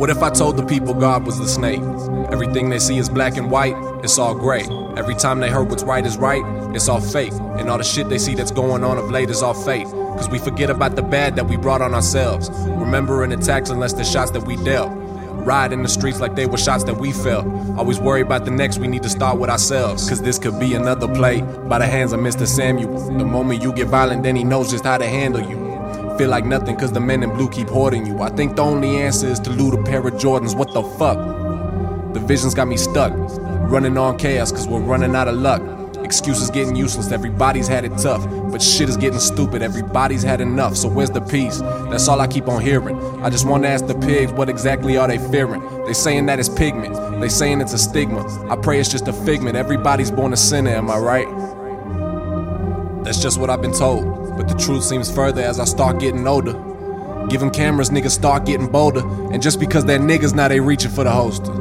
What if I told the people God was the snake? Everything they see is black and white, it's all gray. Every time they heard what's right is right, it's all fake. And all the shit they see that's going on of late is all fake. Cause we forget about the bad that we brought on ourselves. Remembering attacks unless the shots that we dealt. Ride in the streets like they were shots that we felt. Always worry about the next, we need to start with ourselves. Cause this could be another play by the hands of Mr. Samuel. The moment you get violent, then he knows just how to handle you feel like nothing cause the men in blue keep hoarding you. I think the only answer is to loot a pair of Jordans. What the fuck? The vision's got me stuck. Running on chaos cause we're running out of luck. Excuses getting useless, everybody's had it tough. But shit is getting stupid, everybody's had enough. So where's the peace? That's all I keep on hearing. I just wanna ask the pigs, what exactly are they fearing? They saying that it's pigment, they saying it's a stigma. I pray it's just a figment. Everybody's born a sinner, am I right? That's just what I've been told. But the truth seems further as I start getting older. Give them cameras, niggas start getting bolder. And just because they're niggas, now they reaching for the holster.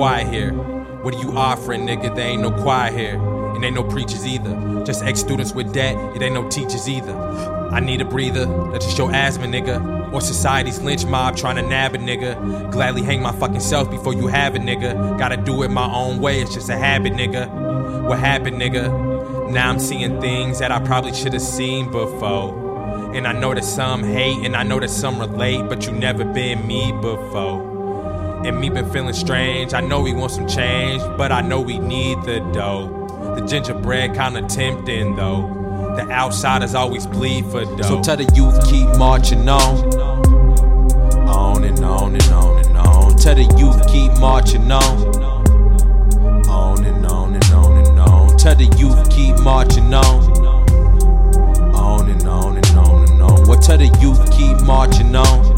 Quiet here. What are you offering, nigga? There ain't no choir here. And ain't no preachers either. Just ex students with debt, it ain't no teachers either. I need a breather, that's just your asthma, nigga. Or society's lynch mob trying to nab a nigga. Gladly hang my fucking self before you have it, nigga. Gotta do it my own way, it's just a habit, nigga. What happened, nigga? Now I'm seeing things that I probably should have seen before. And I know that some hate, and I know that some relate, but you never been me before. And me been feeling strange. I know we want some change, but I know we need the dough. The gingerbread kinda tempting though. The outsiders always bleed for dough. So tell the youth keep marching on. On and on and on and on. Tell the youth keep marching on. On and on and on and on. Tell the youth keep marching on. On and on and on and on. Well, tell the youth keep marching on.